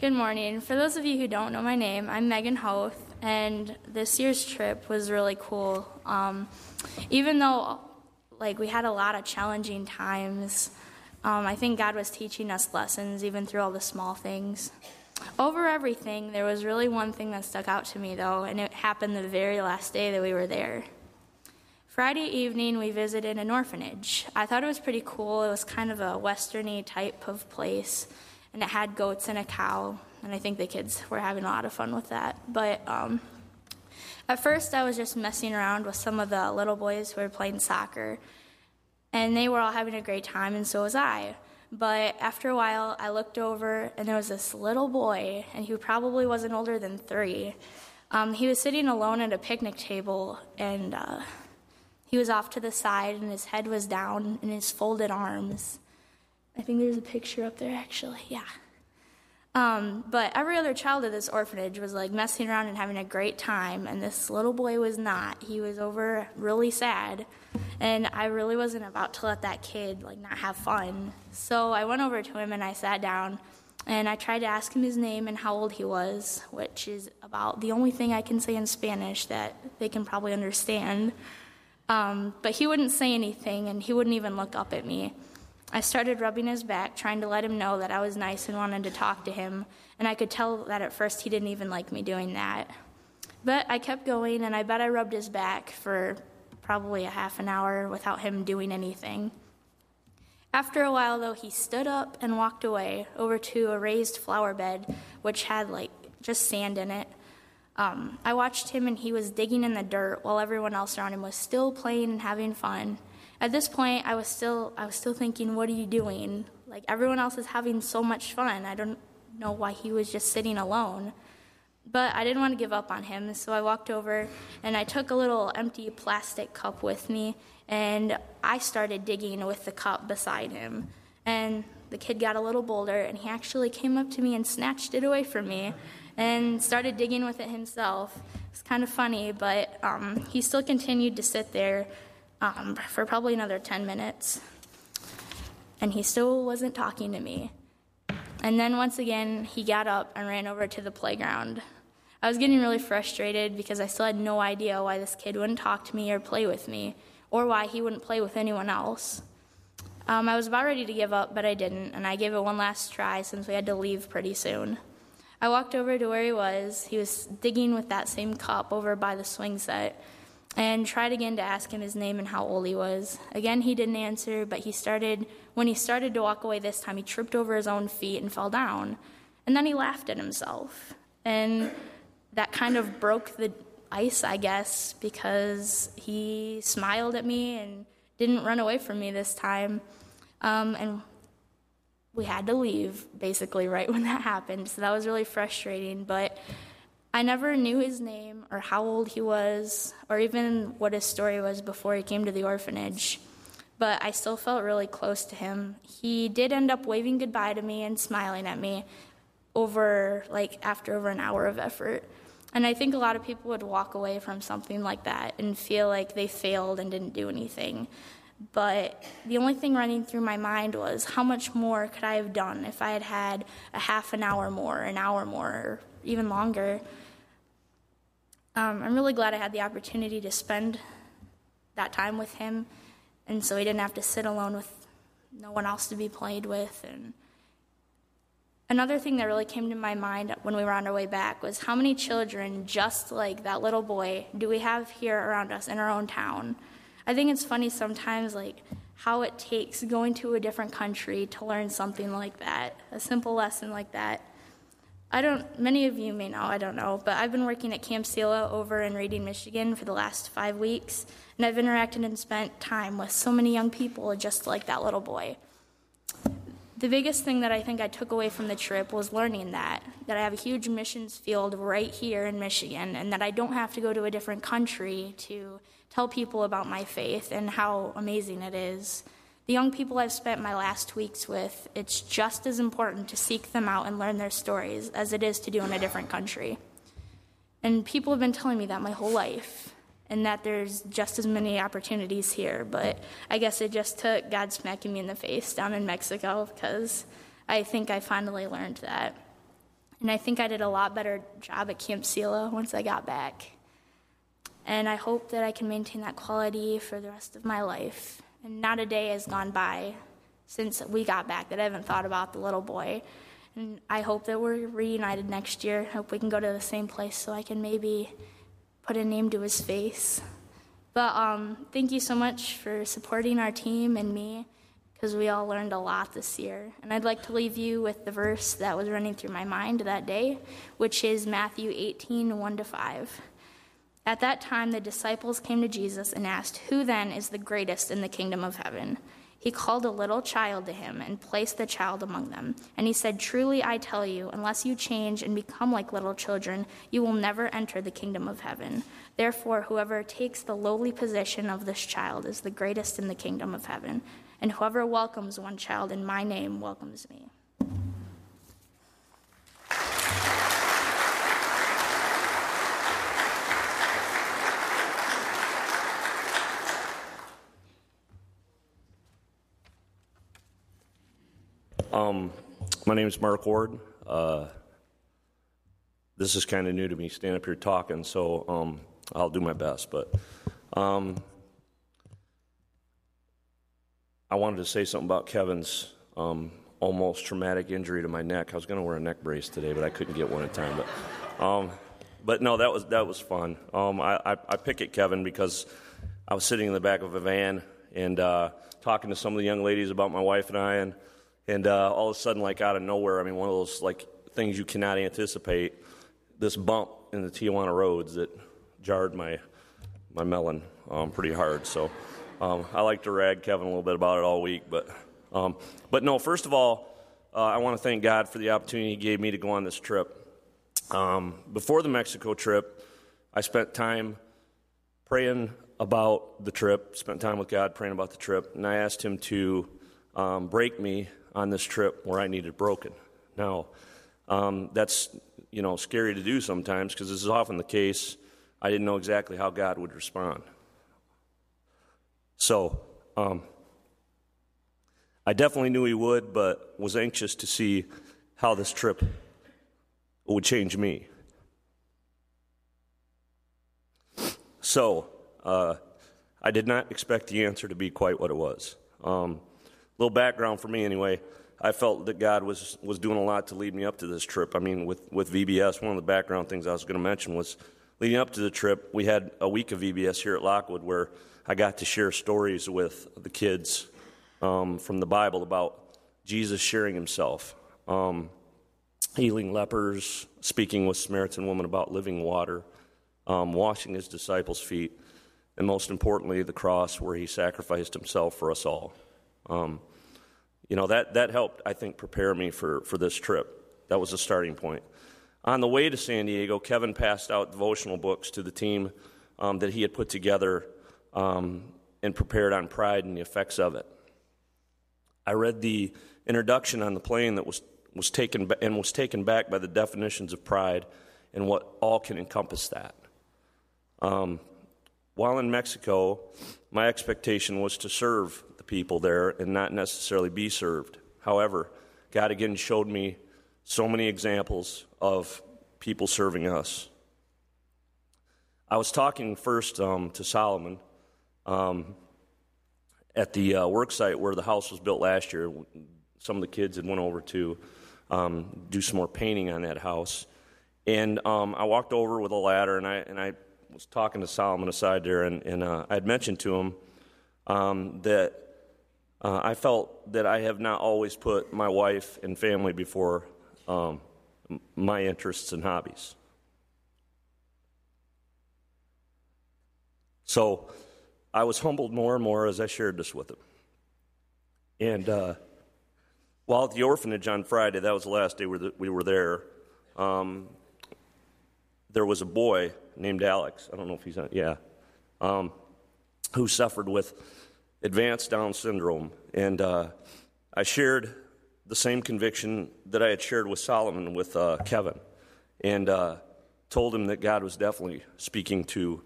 Good morning. For those of you who don't know my name, I'm Megan Hoth, and this year's trip was really cool. Um, even though, like, we had a lot of challenging times, um, I think God was teaching us lessons even through all the small things. Over everything, there was really one thing that stuck out to me, though, and it happened the very last day that we were there. Friday evening, we visited an orphanage. I thought it was pretty cool. It was kind of a westerny type of place and it had goats and a cow. And I think the kids were having a lot of fun with that. But um, at first, I was just messing around with some of the little boys who were playing soccer, and they were all having a great time, and so was I. But after a while, I looked over, and there was this little boy, and he probably wasn't older than three. Um, he was sitting alone at a picnic table, and uh, he was off to the side, and his head was down in his folded arms. I think there's a picture up there actually. Yeah. Um, but every other child at this orphanage was like messing around and having a great time, and this little boy was not. He was over really sad, and I really wasn't about to let that kid like not have fun. So I went over to him and I sat down, and I tried to ask him his name and how old he was, which is about the only thing I can say in Spanish that they can probably understand. Um, but he wouldn't say anything, and he wouldn't even look up at me. I started rubbing his back, trying to let him know that I was nice and wanted to talk to him, and I could tell that at first he didn't even like me doing that. But I kept going, and I bet I rubbed his back for probably a half an hour without him doing anything. After a while, though, he stood up and walked away over to a raised flower bed, which had like just sand in it. Um, I watched him, and he was digging in the dirt while everyone else around him was still playing and having fun. At this point, I was still I was still thinking, what are you doing? Like everyone else is having so much fun. I don't know why he was just sitting alone. But I didn't want to give up on him, so I walked over and I took a little empty plastic cup with me and I started digging with the cup beside him. And the kid got a little bolder and he actually came up to me and snatched it away from me and started digging with it himself. It's kind of funny, but um, he still continued to sit there um, for probably another 10 minutes. And he still wasn't talking to me. And then once again, he got up and ran over to the playground. I was getting really frustrated because I still had no idea why this kid wouldn't talk to me or play with me, or why he wouldn't play with anyone else. Um, I was about ready to give up, but I didn't, and I gave it one last try since we had to leave pretty soon. I walked over to where he was. He was digging with that same cup over by the swing set, and tried again to ask him his name and how old he was. Again, he didn't answer, but he started, when he started to walk away this time, he tripped over his own feet and fell down. And then he laughed at himself. And that kind of broke the ice, I guess, because he smiled at me and didn't run away from me this time. Um, and we had to leave basically right when that happened. So that was really frustrating. But I never knew his name or how old he was or even what his story was before he came to the orphanage, but I still felt really close to him. He did end up waving goodbye to me and smiling at me over like after over an hour of effort. And I think a lot of people would walk away from something like that and feel like they failed and didn't do anything. But the only thing running through my mind was how much more could I have done if I had had a half an hour more, an hour more, or even longer. Um, I'm really glad I had the opportunity to spend that time with him, and so he didn't have to sit alone with no one else to be played with. And another thing that really came to my mind when we were on our way back was how many children just like that little boy do we have here around us in our own town? I think it's funny sometimes, like how it takes going to a different country to learn something like that, a simple lesson like that. I don't, many of you may know, I don't know, but I've been working at Camp Selah over in Reading, Michigan for the last five weeks, and I've interacted and spent time with so many young people just like that little boy. The biggest thing that I think I took away from the trip was learning that, that I have a huge missions field right here in Michigan, and that I don't have to go to a different country to tell people about my faith and how amazing it is. The young people I've spent my last weeks with, it's just as important to seek them out and learn their stories as it is to do in a different country. And people have been telling me that my whole life, and that there's just as many opportunities here. But I guess it just took God smacking me in the face down in Mexico because I think I finally learned that. And I think I did a lot better job at Camp Selah once I got back. And I hope that I can maintain that quality for the rest of my life. And not a day has gone by since we got back that I haven't thought about the little boy. And I hope that we're reunited next year. I hope we can go to the same place so I can maybe put a name to his face. But um, thank you so much for supporting our team and me because we all learned a lot this year. And I'd like to leave you with the verse that was running through my mind that day, which is Matthew 18 1 to 5. At that time, the disciples came to Jesus and asked, Who then is the greatest in the kingdom of heaven? He called a little child to him and placed the child among them. And he said, Truly I tell you, unless you change and become like little children, you will never enter the kingdom of heaven. Therefore, whoever takes the lowly position of this child is the greatest in the kingdom of heaven. And whoever welcomes one child in my name welcomes me. My name is Mark Ward. Uh, this is kind of new to me, stand up here talking, so um, I'll do my best. But um, I wanted to say something about Kevin's um, almost traumatic injury to my neck. I was going to wear a neck brace today, but I couldn't get one in time. But, um, but no, that was that was fun. Um, I, I, I pick at Kevin because I was sitting in the back of a van and uh, talking to some of the young ladies about my wife and I, and and uh, all of a sudden, like out of nowhere, I mean, one of those like things you cannot anticipate. This bump in the Tijuana roads that jarred my my melon um, pretty hard. So um, I like to rag Kevin a little bit about it all week, but um, but no. First of all, uh, I want to thank God for the opportunity He gave me to go on this trip. Um, before the Mexico trip, I spent time praying about the trip. Spent time with God praying about the trip, and I asked Him to um, break me on this trip where I needed broken. Now, um, that's you know scary to do sometimes because this is often the case. I didn't know exactly how God would respond. So, um, I definitely knew He would, but was anxious to see how this trip would change me. So, uh, I did not expect the answer to be quite what it was. Um, little background for me anyway. I felt that God was, was doing a lot to lead me up to this trip. I mean, with, with VBS, one of the background things I was going to mention was leading up to the trip, we had a week of VBS here at Lockwood where I got to share stories with the kids um, from the Bible about Jesus sharing himself, um, healing lepers, speaking with Samaritan woman about living water, um, washing his disciples' feet, and most importantly, the cross where he sacrificed himself for us all. Um, you know, that, that helped, I think, prepare me for, for this trip. That was a starting point. On the way to San Diego, Kevin passed out devotional books to the team um, that he had put together um, and prepared on pride and the effects of it. I read the introduction on the plane that was, was taken and was taken back by the definitions of pride and what all can encompass that. Um, while in Mexico, my expectation was to serve people there and not necessarily be served. However, God again showed me so many examples of people serving us. I was talking first um, to Solomon um, at the uh, work site where the house was built last year. Some of the kids had went over to um, do some more painting on that house, and um, I walked over with a ladder and I and I was talking to Solomon aside there, and, and uh, I had mentioned to him um, that uh, I felt that I have not always put my wife and family before um, my interests and hobbies. So I was humbled more and more as I shared this with him. And uh, while at the orphanage on Friday, that was the last day we were there, um, there was a boy named Alex. I don't know if he's on, yeah, um, who suffered with advanced Down syndrome. And uh, I shared the same conviction that I had shared with Solomon with uh, Kevin, and uh, told him that God was definitely speaking to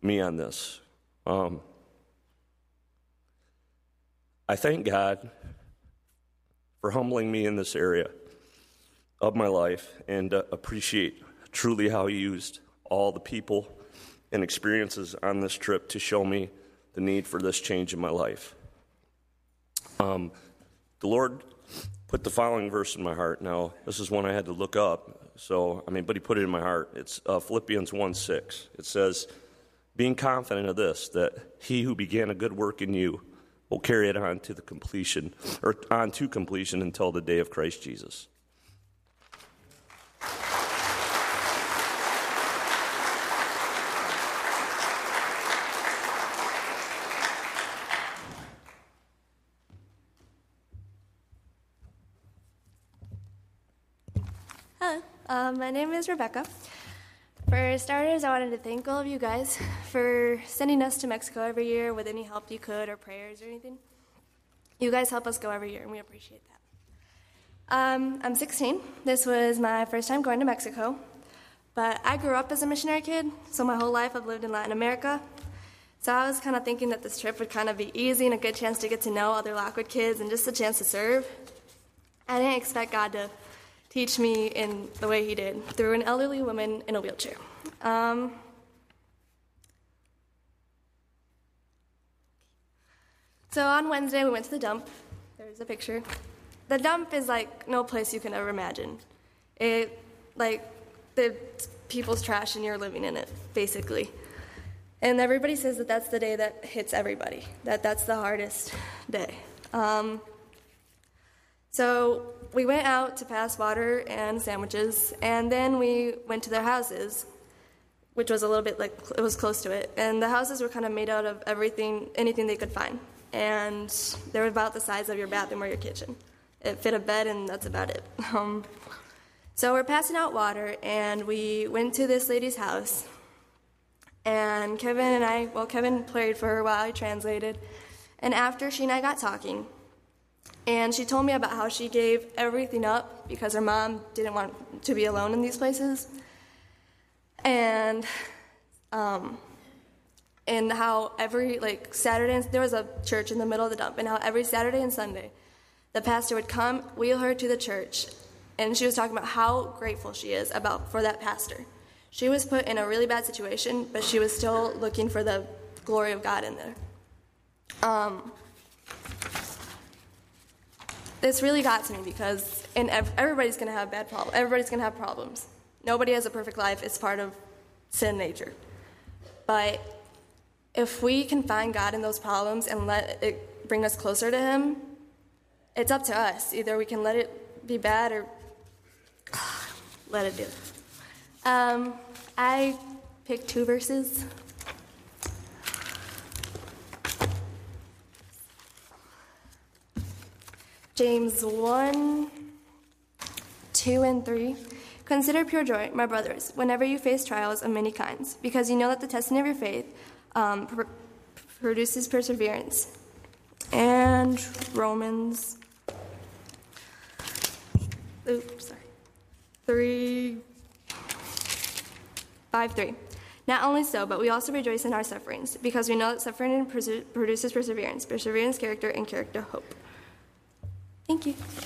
me on this. Um, I thank God for humbling me in this area of my life and uh, appreciate truly how He used all the people and experiences on this trip to show me the need for this change in my life. Um, the Lord put the following verse in my heart. Now, this is one I had to look up. So, I mean, but He put it in my heart. It's uh, Philippians 1 6. It says, Being confident of this, that He who began a good work in you will carry it on to the completion, or on to completion until the day of Christ Jesus. Um, my name is Rebecca. For starters, I wanted to thank all of you guys for sending us to Mexico every year with any help you could or prayers or anything. You guys help us go every year, and we appreciate that. Um, I'm 16. This was my first time going to Mexico, but I grew up as a missionary kid, so my whole life I've lived in Latin America. So I was kind of thinking that this trip would kind of be easy and a good chance to get to know other Lockwood kids and just a chance to serve. I didn't expect God to teach me in the way He did through an elderly woman in a wheelchair. Um, so on Wednesday, we went to the dump. There's a picture. The dump is like no place you can ever imagine. It, like, the people's trash and you're living in it, basically. And everybody says that that's the day that hits everybody, that that's the hardest day. Um, so we went out to pass water and sandwiches, and then we went to their houses, which was a little bit like it was close to it. And the houses were kind of made out of everything, anything they could find, and they were about the size of your bathroom or your kitchen. It fit a bed, and that's about it. Um, so we're passing out water, and we went to this lady's house, and Kevin and I, well, Kevin prayed for her while I translated, and after she and I got talking. And she told me about how she gave everything up because her mom didn't want to be alone in these places. And um, and how every like Saturday there was a church in the middle of the dump, and how every Saturday and Sunday the pastor would come wheel her to the church, and she was talking about how grateful she is about for that pastor. She was put in a really bad situation, but she was still looking for the glory of God in there. Um, this really got to me because and ev- everybody's going to have bad problems. Everybody's going to have problems. Nobody has a perfect life. It's part of sin nature. But if we can find God in those problems and let it bring us closer to Him, it's up to us. Either we can let it be bad or let it do. Um, I picked two verses. James 1, 2, and 3. Consider pure joy, my brothers, whenever you face trials of many kinds, because you know that the testing of your faith um, pr- produces perseverance. And Romans, oops, sorry, 3, 5, 3. Not only so, but we also rejoice in our sufferings, because we know that suffering produces perseverance, perseverance, character, and character, hope. Thank you.